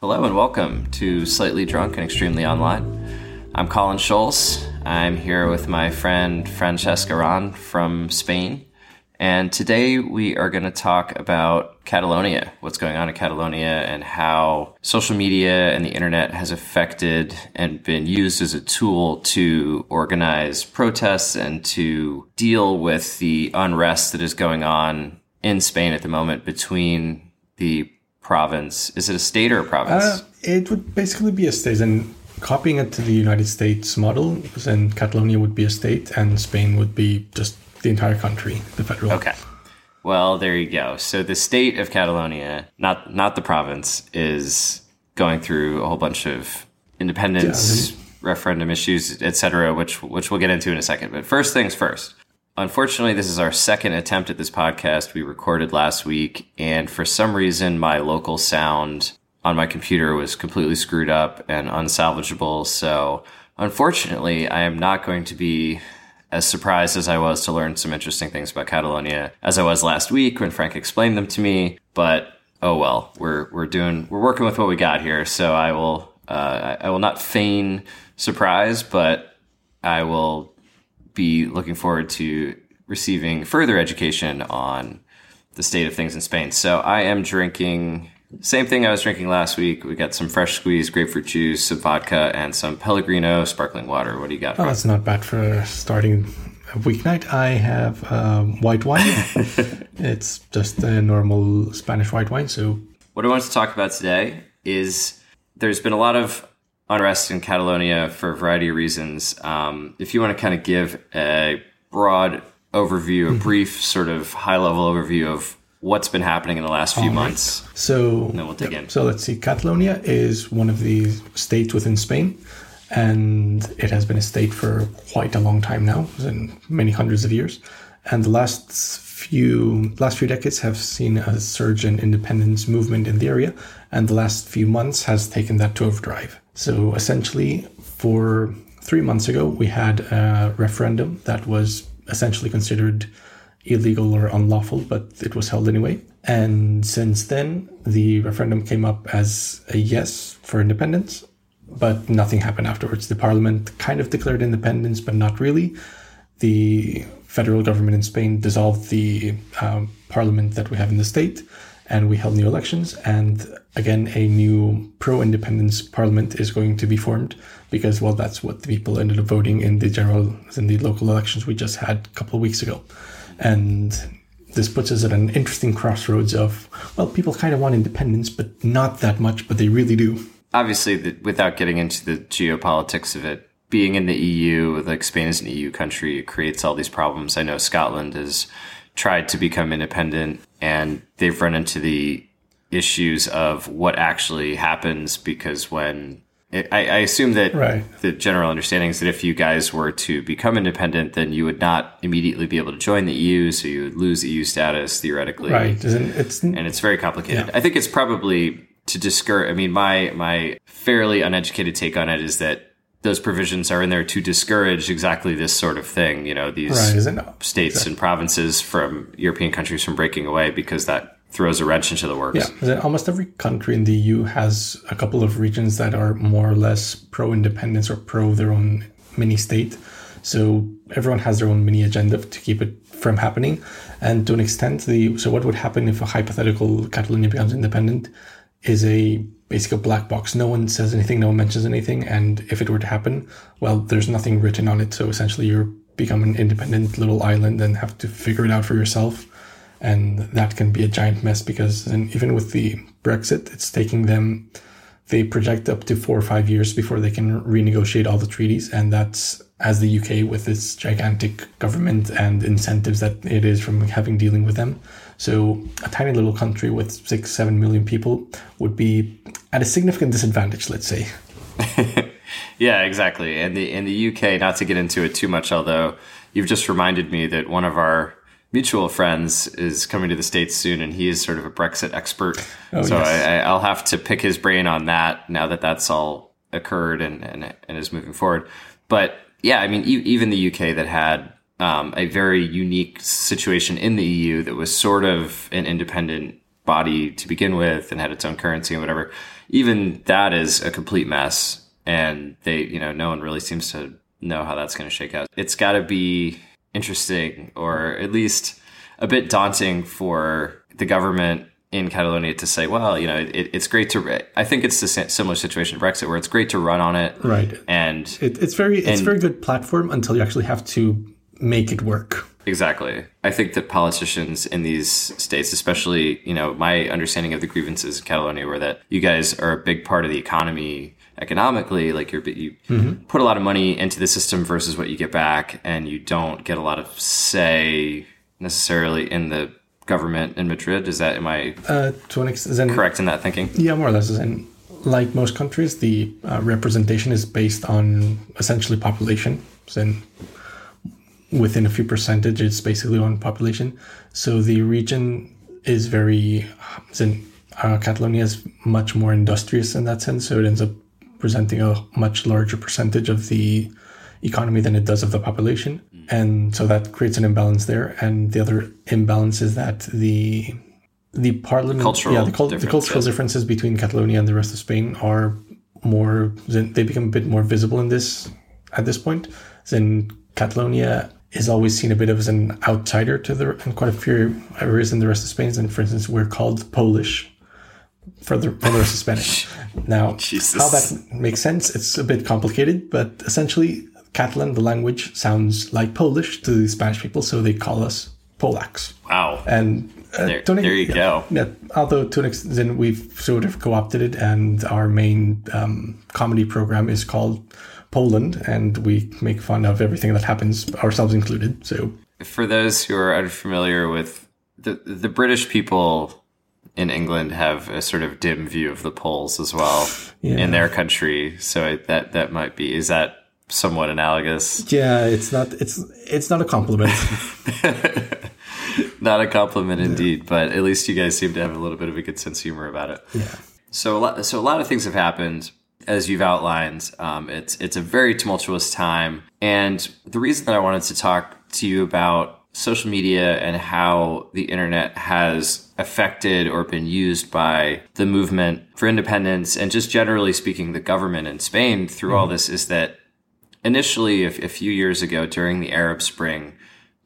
Hello and welcome to Slightly Drunk and Extremely Online. I'm Colin Schulz. I'm here with my friend Francesca Ron from Spain. And today we are going to talk about Catalonia, what's going on in Catalonia, and how social media and the internet has affected and been used as a tool to organize protests and to deal with the unrest that is going on in Spain at the moment between the province. Is it a state or a province? Uh, it would basically be a state. And copying it to the United States model, then Catalonia would be a state and Spain would be just the entire country, the federal. Okay. Well, there you go. So the state of Catalonia, not not the province, is going through a whole bunch of independence yeah, referendum issues, etc., which which we'll get into in a second. But first things first. Unfortunately, this is our second attempt at this podcast. We recorded last week, and for some reason, my local sound on my computer was completely screwed up and unsalvageable. So, unfortunately, I am not going to be as surprised as I was to learn some interesting things about Catalonia as I was last week when Frank explained them to me. But oh well, we're we're doing we're working with what we got here. So I will uh, I will not feign surprise, but I will be looking forward to receiving further education on the state of things in Spain. So I am drinking same thing I was drinking last week. We got some fresh squeezed grapefruit juice, some vodka, and some Pellegrino sparkling water. What do you got? Oh, that's not bad for starting a weeknight. I have um, white wine. it's just a normal Spanish white wine. So, what I want to talk about today is there's been a lot of unrest in Catalonia for a variety of reasons. Um, if you want to kind of give a broad overview, a mm-hmm. brief sort of high level overview of what's been happening in the last few months. So, then we'll dig in. so let's see. Catalonia is one of the states within Spain, and it has been a state for quite a long time now, in many hundreds of years. And the last few last few decades have seen a surge in independence movement in the area, and the last few months has taken that to overdrive. So essentially, for three months ago, we had a referendum that was essentially considered illegal or unlawful, but it was held anyway. And since then, the referendum came up as a yes for independence, but nothing happened afterwards. The parliament kind of declared independence, but not really. The federal government in Spain dissolved the um, parliament that we have in the state, and we held new elections. And again, a new pro independence parliament is going to be formed because, well, that's what the people ended up voting in the general, in the local elections we just had a couple of weeks ago. And this puts us at an interesting crossroads of, well, people kind of want independence, but not that much, but they really do. Obviously, the, without getting into the geopolitics of it, being in the EU, like Spain is an EU country, it creates all these problems. I know Scotland has tried to become independent and they've run into the issues of what actually happens because when I, I assume that right. the general understanding is that if you guys were to become independent, then you would not immediately be able to join the EU, so you would lose EU status theoretically. Right, it's and it's very complicated. Yeah. I think it's probably to discourage. I mean, my my fairly uneducated take on it is that those provisions are in there to discourage exactly this sort of thing. You know, these right, states exactly. and provinces from European countries from breaking away because that throws a wrench into the works. Yeah, almost every country in the EU has a couple of regions that are more or less pro independence or pro their own mini state. So everyone has their own mini agenda to keep it from happening. And to an extent, the so what would happen if a hypothetical Catalonia becomes independent is a basically a black box. No one says anything, no one mentions anything, and if it were to happen, well, there's nothing written on it. So essentially, you're become an independent little island and have to figure it out for yourself and that can be a giant mess because even with the Brexit, it's taking them. They project up to four or five years before they can renegotiate all the treaties, and that's as the UK with its gigantic government and incentives that it is from having dealing with them. So a tiny little country with six, seven million people would be at a significant disadvantage, let's say. yeah, exactly. And the in the UK, not to get into it too much, although you've just reminded me that one of our mutual friends is coming to the states soon, and he is sort of a Brexit expert. Oh, so yes. I, will have to pick his brain on that now that that's all occurred and and, and is moving forward. But yeah, I mean, e- even the UK that had um, a very unique situation in the EU that was sort of an independent body to begin with and had its own currency and whatever. Even that is a complete mess. And they, you know, no one really seems to know how that's going to shake out. It's got to be interesting or at least a bit daunting for the government in Catalonia to say, well, you know, it, it's great to. I think it's a similar situation to Brexit, where it's great to run on it, right? And it, it's very it's and, very good platform until you actually have to make it work. Exactly. I think that politicians in these states, especially, you know, my understanding of the grievances in Catalonia were that you guys are a big part of the economy economically. Like you're, you mm-hmm. put a lot of money into the system versus what you get back, and you don't get a lot of say necessarily in the government in Madrid. Is that am I uh, to an extent correct in that thinking? Yeah, more or less. And like most countries, the uh, representation is based on essentially population. Then within a few percentage, it's basically on population. So the region is very, then uh, Catalonia is much more industrious in that sense. So it ends up presenting a much larger percentage of the economy than it does of the population. Mm. And so that creates an imbalance there. And the other imbalance is that the the parliament, cultural yeah, the, the cultural differences between Catalonia and the rest of Spain are more. They become a bit more visible in this at this point. Then Catalonia is always seen a bit of as an outsider to the and quite a few areas in the rest of Spain. And for instance, we're called Polish for the, for the rest of Spanish. Now, Jesus. how that makes sense, it's a bit complicated, but essentially, Catalan, the language, sounds like Polish to the Spanish people, so they call us Polacks. Wow. And uh, there, there, you yeah, go. Yeah, although to an extent we've sort of co-opted it, and our main um, comedy program is called Poland, and we make fun of everything that happens, ourselves included. So, for those who are unfamiliar with the the British people in England have a sort of dim view of the Poles as well yeah. in their country, so that that might be is that somewhat analogous. Yeah, it's not it's it's not a compliment. not a compliment indeed, but at least you guys seem to have a little bit of a good sense of humor about it. Yeah. So a lot, so a lot of things have happened as you've outlined, um, it's it's a very tumultuous time. And the reason that I wanted to talk to you about social media and how the internet has affected or been used by the movement for independence and just generally speaking, the government in Spain through mm-hmm. all this is that initially, a, a few years ago during the Arab Spring,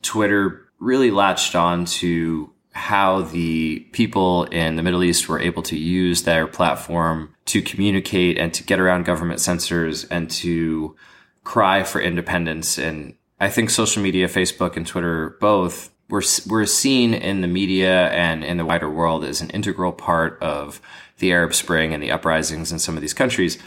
Twitter really latched on to how the people in the Middle East were able to use their platform to communicate and to get around government censors and to cry for independence. And I think social media, Facebook and Twitter, both were, were seen in the media and in the wider world as an integral part of the Arab Spring and the uprisings in some of these countries.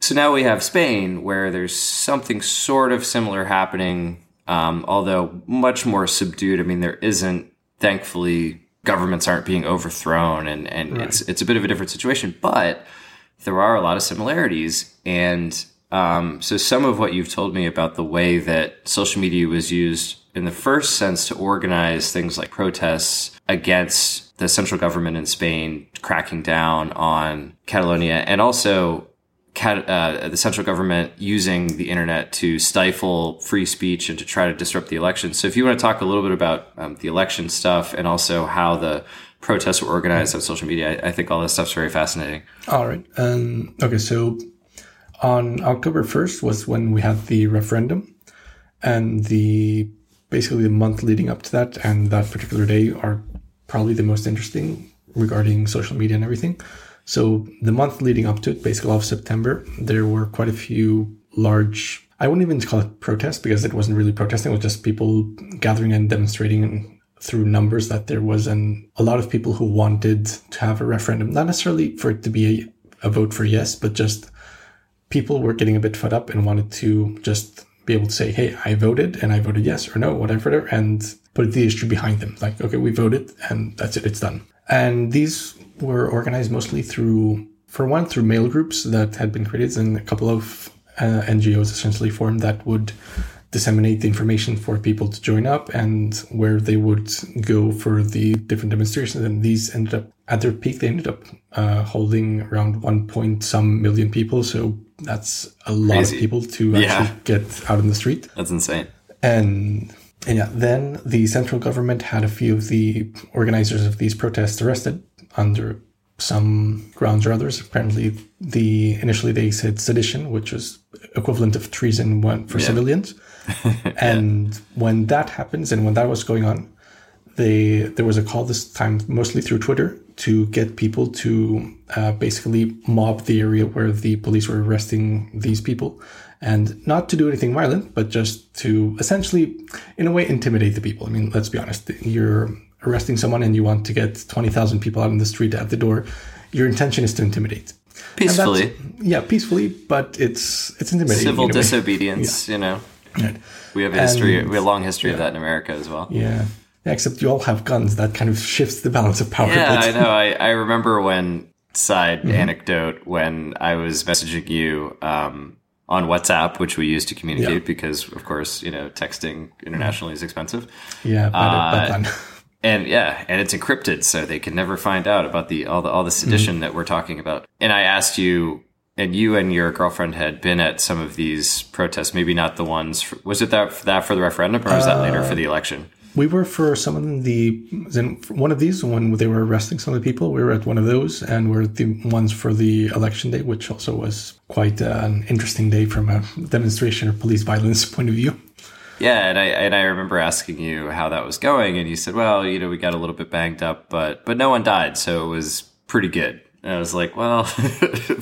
So now we have Spain, where there's something sort of similar happening, um, although much more subdued. I mean, there isn't thankfully governments aren't being overthrown and, and right. it's it's a bit of a different situation, but there are a lot of similarities. And um, so some of what you've told me about the way that social media was used in the first sense to organize things like protests against the central government in Spain cracking down on Catalonia and also uh, the central government using the internet to stifle free speech and to try to disrupt the election. So, if you want to talk a little bit about um, the election stuff and also how the protests were organized on social media, I, I think all this stuff's very fascinating. All right. Um, okay. So, on October 1st was when we had the referendum, and the basically the month leading up to that and that particular day are probably the most interesting regarding social media and everything. So the month leading up to it, basically all of September, there were quite a few large, I wouldn't even call it protest because it wasn't really protesting. It was just people gathering and demonstrating and through numbers that there was an, a lot of people who wanted to have a referendum, not necessarily for it to be a, a vote for yes, but just people were getting a bit fed up and wanted to just be able to say, Hey, I voted and I voted yes or no, whatever, and put the issue behind them. Like, okay, we voted and that's it. It's done. And these were organized mostly through, for one, through mail groups that had been created and a couple of uh, NGOs essentially formed that would disseminate the information for people to join up and where they would go for the different demonstrations. And these ended up at their peak, they ended up uh, holding around one point some million people. So that's a lot Crazy. of people to actually get out in the street. That's insane. And And yeah, then the central government had a few of the organizers of these protests arrested under some grounds or others. Apparently, the initially they said sedition, which was equivalent of treason one for yeah. civilians. and when that happens, and when that was going on, they there was a call this time mostly through Twitter to get people to uh, basically mob the area where the police were arresting these people, and not to do anything violent, but just to essentially, in a way, intimidate the people. I mean, let's be honest, you're arresting someone and you want to get 20,000 people out in the street at the door, your intention is to intimidate. Peacefully. Yeah, peacefully, but it's it's intimidating. Civil disobedience, yeah. you know. We have a history, and, we have a long history yeah. of that in America as well. Yeah. yeah. Except you all have guns. That kind of shifts the balance of power. Yeah, I know. I, I remember when, side mm-hmm. anecdote, when I was messaging you um, on WhatsApp, which we use to communicate yeah. because, of course, you know, texting internationally is expensive. Yeah, uh, and yeah, and it's encrypted, so they can never find out about the all the all the sedition mm-hmm. that we're talking about. And I asked you, and you and your girlfriend had been at some of these protests. Maybe not the ones. For, was it that that for the referendum, or was uh, that later for the uh, election? We were for some of the one of these when they were arresting some of the people. We were at one of those, and we're the ones for the election day, which also was quite uh, an interesting day from a demonstration or police violence point of view. Yeah, and I and I remember asking you how that was going, and you said, "Well, you know, we got a little bit banged up, but but no one died, so it was pretty good." And I was like, "Well,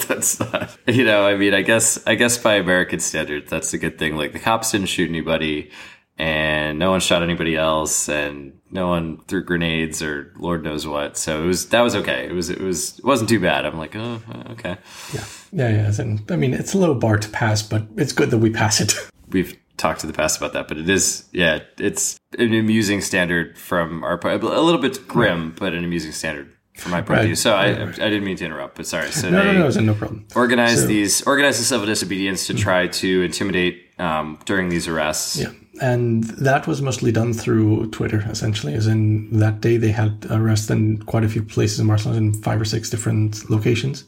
that's not, you know, I mean, I guess I guess by American standards, that's a good thing. Like the cops didn't shoot anybody, and no one shot anybody else, and no one threw grenades or Lord knows what. So it was that was okay. It was it was it wasn't too bad. I'm like, oh, oh okay. Yeah, yeah, yeah. And I mean, it's a low bar to pass, but it's good that we pass it. We've talked to the past about that, but it is, yeah, it's an amusing standard from our point. A little bit grim, but an amusing standard from my point right. of view. So I, I didn't mean to interrupt, but sorry. So no, they no, no, no problem. Organize so, these, organize the civil disobedience to try to intimidate um, during these arrests. Yeah, and that was mostly done through Twitter, essentially. As in that day, they had arrests in quite a few places in Barcelona, in five or six different locations,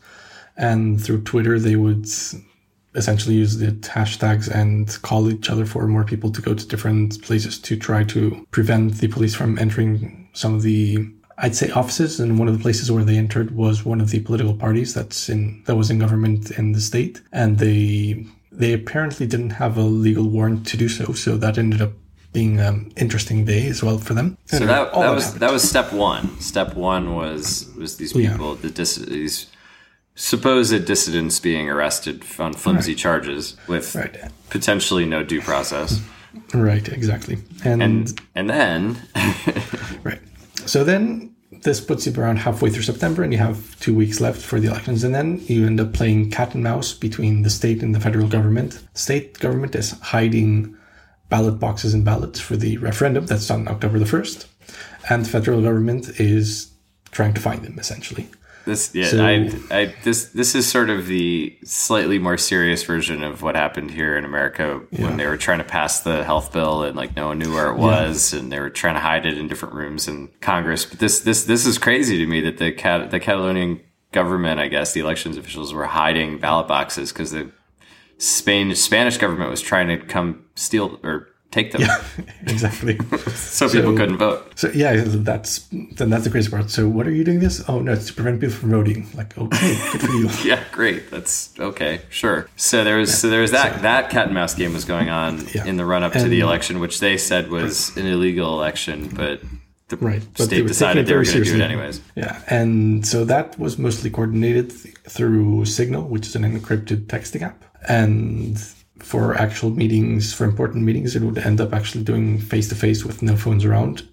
and through Twitter, they would essentially use the hashtags and call each other for more people to go to different places to try to prevent the police from entering some of the I'd say offices and one of the places where they entered was one of the political parties that's in that was in government in the state and they they apparently didn't have a legal warrant to do so so that ended up being an interesting day as well for them. So that, that was happened. that was step one. Step one was was these people yeah. the dis- these supposed dissidents being arrested on flimsy right. charges with right. potentially no due process. Right, exactly. And and, and then right. So then this puts you around halfway through September and you have 2 weeks left for the elections and then you end up playing cat and mouse between the state and the federal government. state government is hiding ballot boxes and ballots for the referendum that's on October the 1st and the federal government is trying to find them essentially. This yeah, so, I, I this this is sort of the slightly more serious version of what happened here in America yeah. when they were trying to pass the health bill and like no one knew where it was yeah. and they were trying to hide it in different rooms in Congress. But this this this is crazy to me that the Cat the Catalonian government, I guess, the elections officials were hiding ballot boxes because the Spain Spanish government was trying to come steal or take them. Yeah, exactly. so, so, people couldn't vote. So yeah, that's then that's the crazy part. So what are you doing this? Oh no, it's to prevent people from voting. Like okay, good for you. yeah, great. That's okay, sure. So there was yeah. so there was that so, that cat and mouse game was going on yeah. in the run up to the election, which they said was an illegal election, but. The right, but state decided they were going to do it anyways. Yeah, and so that was mostly coordinated through Signal, which is an encrypted texting app, and for actual meetings, for important meetings, it would end up actually doing face to face with no phones around.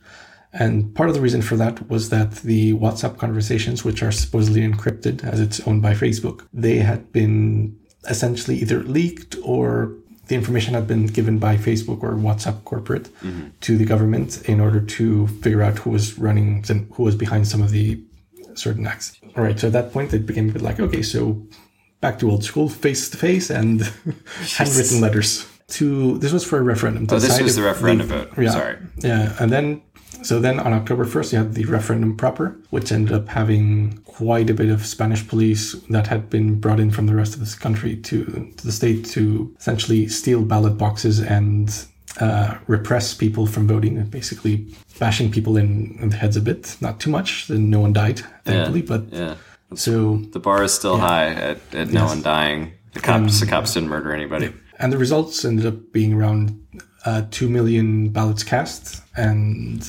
And part of the reason for that was that the WhatsApp conversations, which are supposedly encrypted as it's owned by Facebook, they had been essentially either leaked or the information had been given by Facebook or WhatsApp corporate mm-hmm. to the government in order to figure out who was running and who was behind some of the certain acts. All right. So at that point, it became a bit like, okay, so back to old school, face to face, and handwritten letters. To this was for a referendum. oh, this was the referendum vote. Yeah, Sorry. Yeah, and then so then on October first, you had the referendum proper, which ended up having quite a bit of Spanish police that had been brought in from the rest of this country to, to the state to essentially steal ballot boxes and uh, repress people from voting, and basically bashing people in, in, the heads a bit. Not too much. No one died, thankfully, yeah, but yeah. So the bar is still yeah. high at, at no one dying. The cops, um, the cops didn't murder anybody. And the results ended up being around uh, 2 million ballots cast and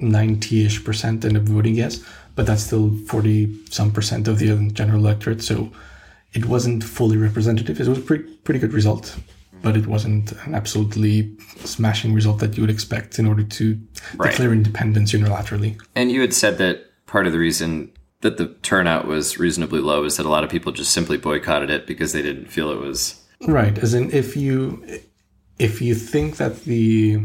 90-ish percent ended up voting yes, but that's still 40 some percent of the general electorate. So it wasn't fully representative. It was a pretty, pretty good result, but it wasn't an absolutely smashing result that you would expect in order to right. declare independence unilaterally. And you had said that part of the reason that the turnout was reasonably low is that a lot of people just simply boycotted it because they didn't feel it was right. As in, if you if you think that the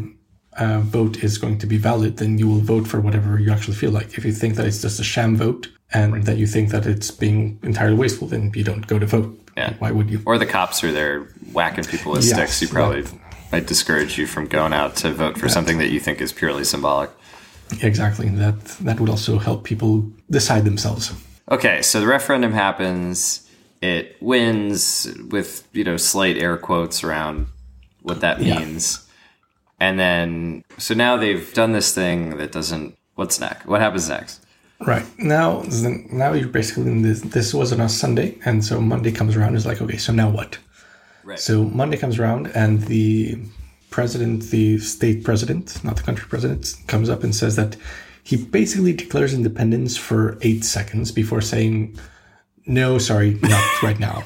uh, vote is going to be valid, then you will vote for whatever you actually feel like. If you think that it's just a sham vote and right. that you think that it's being entirely wasteful, then you don't go to vote. Yeah. Why would you? Or the cops are there whacking people with yes, sticks. You probably that, might discourage you from going out to vote for that, something that you think is purely symbolic. Exactly. That that would also help people decide themselves. Okay, so the referendum happens. It wins with you know slight air quotes around what that means. Yeah. And then, so now they've done this thing that doesn't. What's next? What happens next? Right now, now you're basically in this. This was on a Sunday, and so Monday comes around. Is like, okay, so now what? Right. So Monday comes around, and the president, the state president, not the country president, comes up and says that he basically declares independence for eight seconds before saying, "No, sorry, not right now."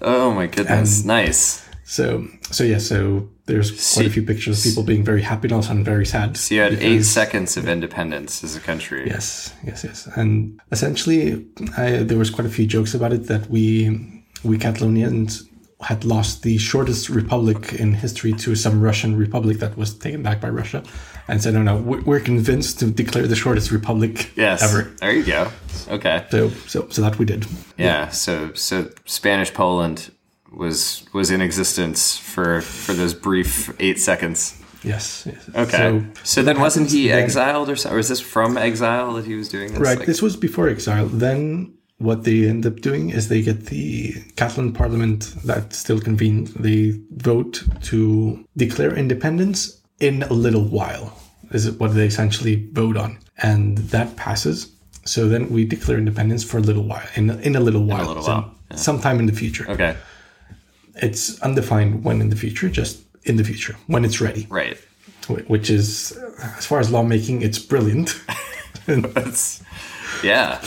oh my goodness! And nice. So, so yeah, so there's quite a few pictures of people being very happy and also very sad. So you had because, eight seconds of independence as a country. Yes, yes, yes. And essentially, I, there was quite a few jokes about it that we we Catalonians had lost the shortest republic in history to some Russian republic that was taken back by Russia, and said, "No, no, we're convinced to declare the shortest republic yes. ever." There you go. Okay. So, so, so that we did. Yeah. yeah. So, so Spanish Poland was was in existence for for those brief eight seconds. Yes. yes. Okay. So, so then wasn't he exiled or something? Or is this from exile that he was doing this? Right. Like- this was before exile. Then what they end up doing is they get the Catalan parliament that still convened. They vote to declare independence in a little while. Is what they essentially vote on, and that passes. So then we declare independence for a little while. In in a little while. In a little while. Yeah. Sometime in the future. Okay. It's undefined when in the future, just in the future when it's ready. Right. Which is, as far as lawmaking, it's brilliant. yeah,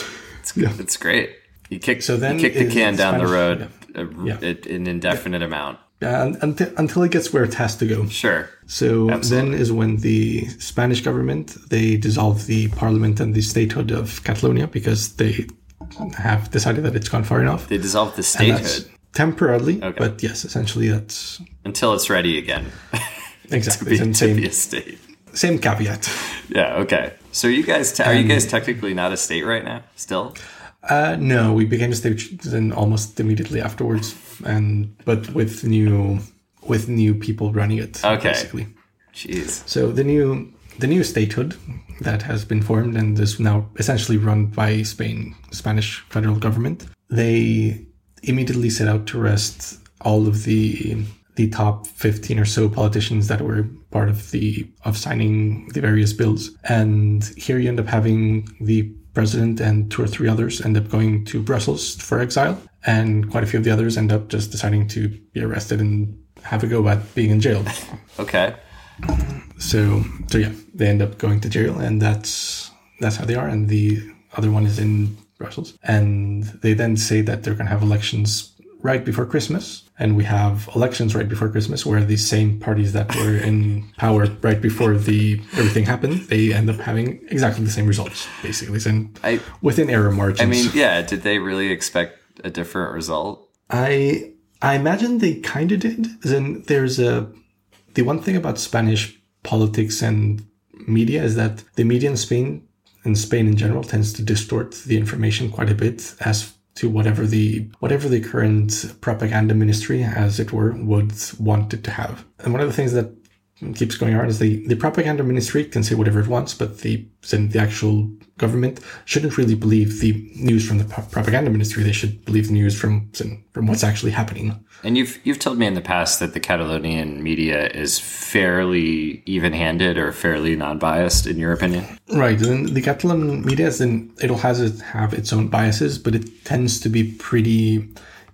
it's, yeah. it's great. You kick, so then you kick the can down Spanish, the road yeah. A, yeah. an indefinite amount. Uh, until, until it gets where it has to go. Sure. So Absolutely. then is when the Spanish government they dissolve the parliament and the statehood of Catalonia because they have decided that it's gone far enough. They dissolve the statehood temporarily. Okay. But yes, essentially that's until it's ready again. exactly. to, be, to be a state. Same caveat. Yeah. Okay. So you guys, te- are you guys technically not a state right now? Still? Uh, no, we became a state then almost immediately afterwards, and but with new with new people running it. Okay. Basically. Jeez. So the new the new statehood that has been formed and is now essentially run by Spain, Spanish federal government. They immediately set out to arrest all of the the top 15 or so politicians that were part of the of signing the various bills. And here you end up having the president and two or three others end up going to brussels for exile. And quite a few of the others end up just deciding to be arrested and have a go at being in jail. Okay. So so yeah they end up going to jail and that's that's how they are. And the other one is in Brussels. And they then say that they're going to have elections right before Christmas. And we have elections right before Christmas where the same parties that were in power right before the everything happened, they end up having exactly the same results, basically. And I, within error margins. I mean, yeah, did they really expect a different result? I I imagine they kind of did. Then there's a the one thing about Spanish politics and media is that the media in Spain in Spain in general tends to distort the information quite a bit as to whatever the whatever the current propaganda ministry, as it were, would want it to have. And one of the things that keeps going on is the, the propaganda ministry can say whatever it wants, but the the actual government shouldn't really believe the news from the propaganda ministry. They should believe the news from from what's actually happening. And you've you've told me in the past that the Catalonian media is fairly even-handed or fairly non-biased, in your opinion. Right, and the Catalan media, is in, it'll has it have its own biases, but it tends to be pretty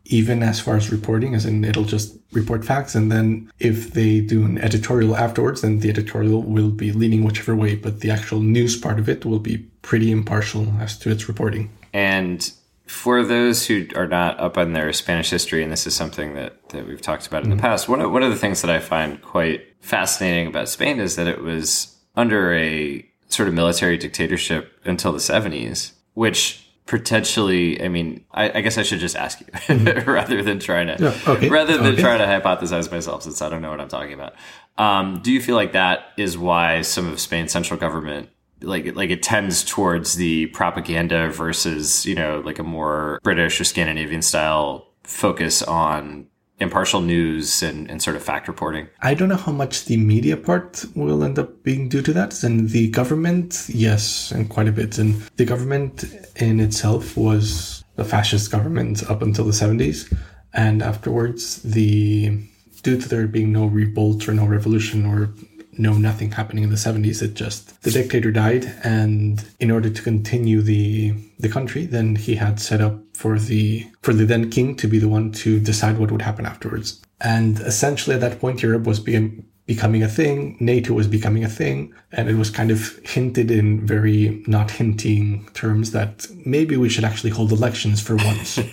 even as far as reporting, as in it'll just report facts. And then if they do an editorial afterwards, then the editorial will be leaning whichever way, but the actual news part of it will be pretty impartial as to its reporting. And for those who are not up on their Spanish history, and this is something that, that we've talked about in mm-hmm. the past, one of, one of the things that I find quite fascinating about Spain is that it was under a sort of military dictatorship until the 70s, which potentially i mean i, I guess i should just ask you mm-hmm. rather than trying to yeah, okay. rather than okay. trying to hypothesize myself since i don't know what i'm talking about um, do you feel like that is why some of spain's central government like like it tends towards the propaganda versus you know like a more british or scandinavian style focus on impartial news and, and sort of fact reporting? I don't know how much the media part will end up being due to that. And the government, yes, and quite a bit. And the government in itself was a fascist government up until the 70s. And afterwards, the due to there being no revolt or no revolution or no nothing happening in the 70s it just the dictator died and in order to continue the the country then he had set up for the for the then king to be the one to decide what would happen afterwards. And essentially at that point europe was being becoming a thing nato was becoming a thing and it was kind of hinted in very not hinting terms that maybe we should actually hold elections for once.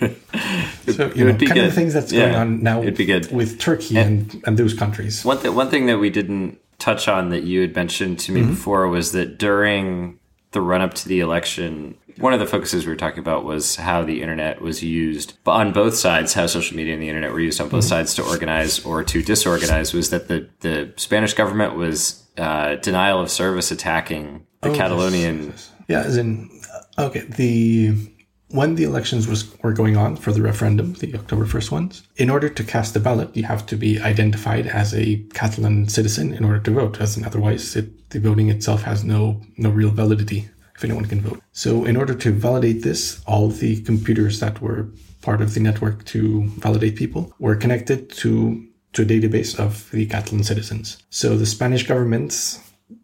So you know kind good. of the things that's yeah, going on now with turkey and, and, and those countries. one, th- one thing that we didn't touch on that you had mentioned to me mm-hmm. before was that during the run up to the election, one of the focuses we were talking about was how the internet was used, but on both sides, how social media and the internet were used on both mm-hmm. sides to organize or to disorganize. Was that the the Spanish government was uh, denial of service attacking the oh, Catalonian? Yes, yes. Yeah, as in okay, the when the elections was, were going on for the referendum, the October 1st ones, in order to cast a ballot, you have to be identified as a Catalan citizen in order to vote, as in otherwise it, the voting itself has no, no real validity if anyone can vote. So in order to validate this, all the computers that were part of the network to validate people were connected to, to a database of the Catalan citizens. So the Spanish government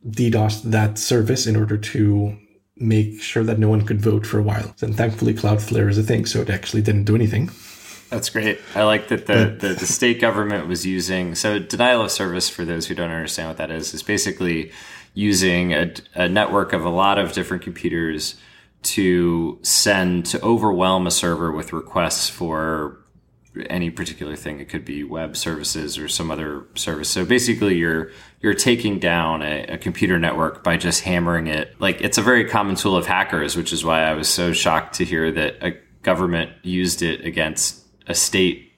DDoSed that service in order to make sure that no one could vote for a while. And thankfully, Cloudflare is a thing, so it actually didn't do anything. That's great. I like that the, the, the, state government was using. So, denial of service, for those who don't understand what that is, is basically using a, a network of a lot of different computers to send, to overwhelm a server with requests for any particular thing. It could be web services or some other service. So basically, you're you're taking down a, a, computer network by just hammering it. Like it's a very common tool of hackers, which is why I was so shocked to hear that a government used it against a state.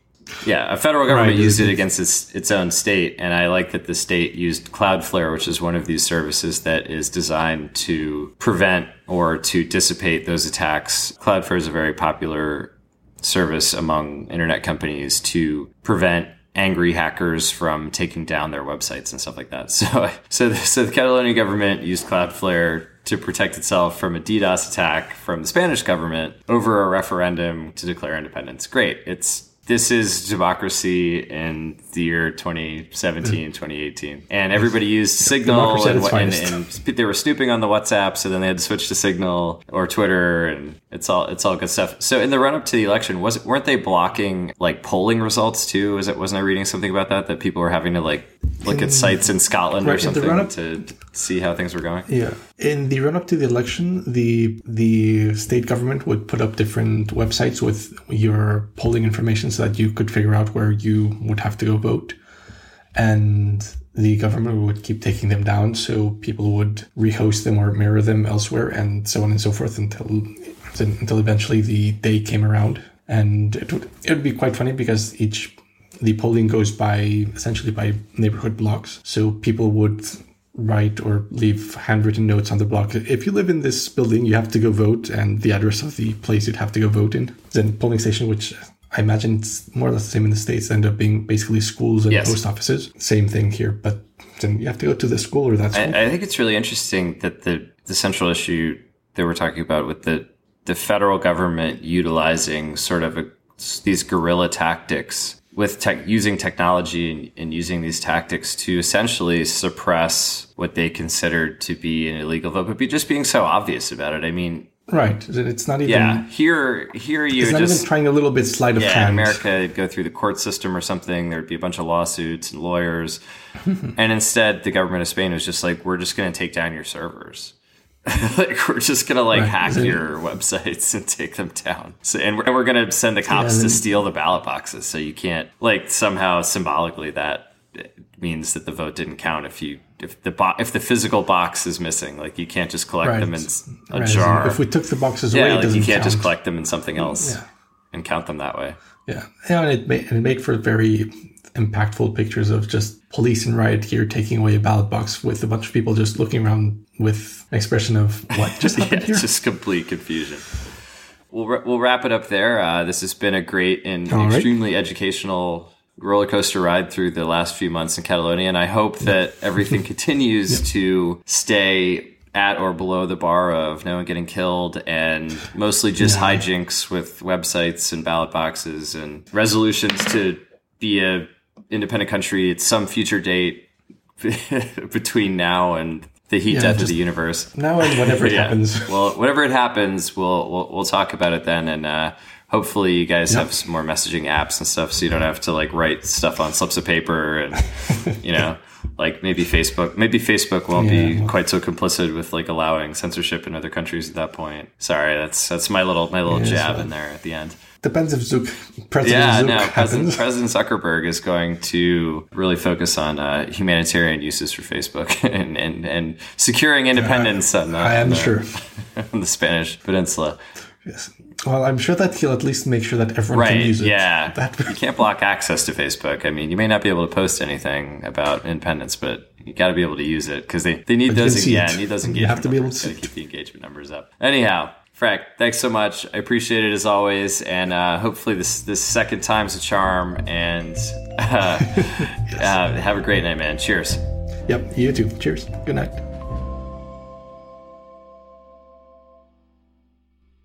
Yeah, a federal government right. used it against its, its own state, and I like that the state used Cloudflare, which is one of these services that is designed to prevent or to dissipate those attacks. Cloudflare is a very popular service among internet companies to prevent angry hackers from taking down their websites and stuff like that. So, so, the, so the Catalonian government used Cloudflare to protect itself from a DDoS attack from the Spanish government over a referendum to declare independence. Great. It's this is democracy in the year 2017, 2018. And everybody used Signal and, and, and, they were snooping on the WhatsApp. So then they had to switch to Signal or Twitter and it's all, it's all good stuff. So in the run up to the election, was weren't they blocking like polling results too? Was it, wasn't I reading something about that? That people were having to like look in, at sites in Scotland right, or something to see how things were going? Yeah. In the run up to the election, the, the state government would put up different websites with your polling information so that you could figure out where you would have to go vote. And the government would keep taking them down, so people would rehost them or mirror them elsewhere, and so on and so forth until until eventually the day came around. And it would it would be quite funny because each the polling goes by essentially by neighborhood blocks, so people would write or leave handwritten notes on the block. If you live in this building, you have to go vote, and the address of the place you'd have to go vote in. Then polling station, which I imagine it's more or less the same in the States, end up being basically schools and yes. post offices. Same thing here, but then you have to go to the school or that school. I, I think it's really interesting that the the central issue that we're talking about with the the federal government utilizing sort of a, these guerrilla tactics with tech, using technology and, and, using these tactics to essentially suppress what they considered to be an illegal vote, but be just being so obvious about it. I mean, right? It's not even. Yeah, here, here you it's not just even trying a little bit sleight of yeah, hand. in America, it'd go through the court system or something. There'd be a bunch of lawsuits and lawyers, and instead, the government of Spain was just like, "We're just going to take down your servers." like we're just gonna like Right. hack your websites and take them down. So, and we're, and we're gonna send the cops then- to steal the ballot boxes. So you can't like somehow symbolically that means that the vote didn't count if you if the bo- if the physical box is missing. Like you can't just collect Right. them in a Right, jar. If we took the boxes away, yeah, it like you can't just collect them in something else Yeah. and count them that way. Yeah, yeah, and it made, and it made for very impactful pictures of just police in riot gear taking away a ballot box with a bunch of people just looking around with an expression of what just yeah, here. it's just complete confusion. We'll, we'll wrap it up there. Uh, this has been a great and All right. extremely educational roller coaster ride through the last few months in Catalonia, and I hope that everything continues to stay at or below the bar of no one getting killed and mostly just hijinks with websites and ballot boxes and resolutions to be a independent country at some future date between now and the heat Yeah, death of the universe. now and whenever it Yeah. happens. Well, whenever it happens, we'll we'll, we'll talk about it then, and uh, hopefully you guys have some more messaging apps and stuff, so you don't have to like write stuff on slips of paper, and you know, like maybe Facebook, maybe Facebook won't Yeah, be quite so complicit with like allowing censorship in other countries at that point. Sorry, that's that's my little my little Yeah, jab so- in there at the end. Depends if President Yeah, Zook no, President. President Zuckerberg is going to really focus on uh, humanitarian uses for Facebook and, and, and securing independence on, the, I am on the- sure. on the Spanish Peninsula. Yes. Well, I'm sure that he'll at least make sure that everyone can use it. Yeah. That, you can't block access to Facebook. I mean, you may not be able to post anything about independence, but you got to be able to use it because they, they need But those. Yeah, it. need those engagement. You have to be able to keep the engagement numbers up. Anyhow, Frank, thanks so much. I appreciate it as always, and uh, hopefully this this second time's a charm. And uh, uh, have a great night, man. Cheers. yep, you too. Cheers. Good night.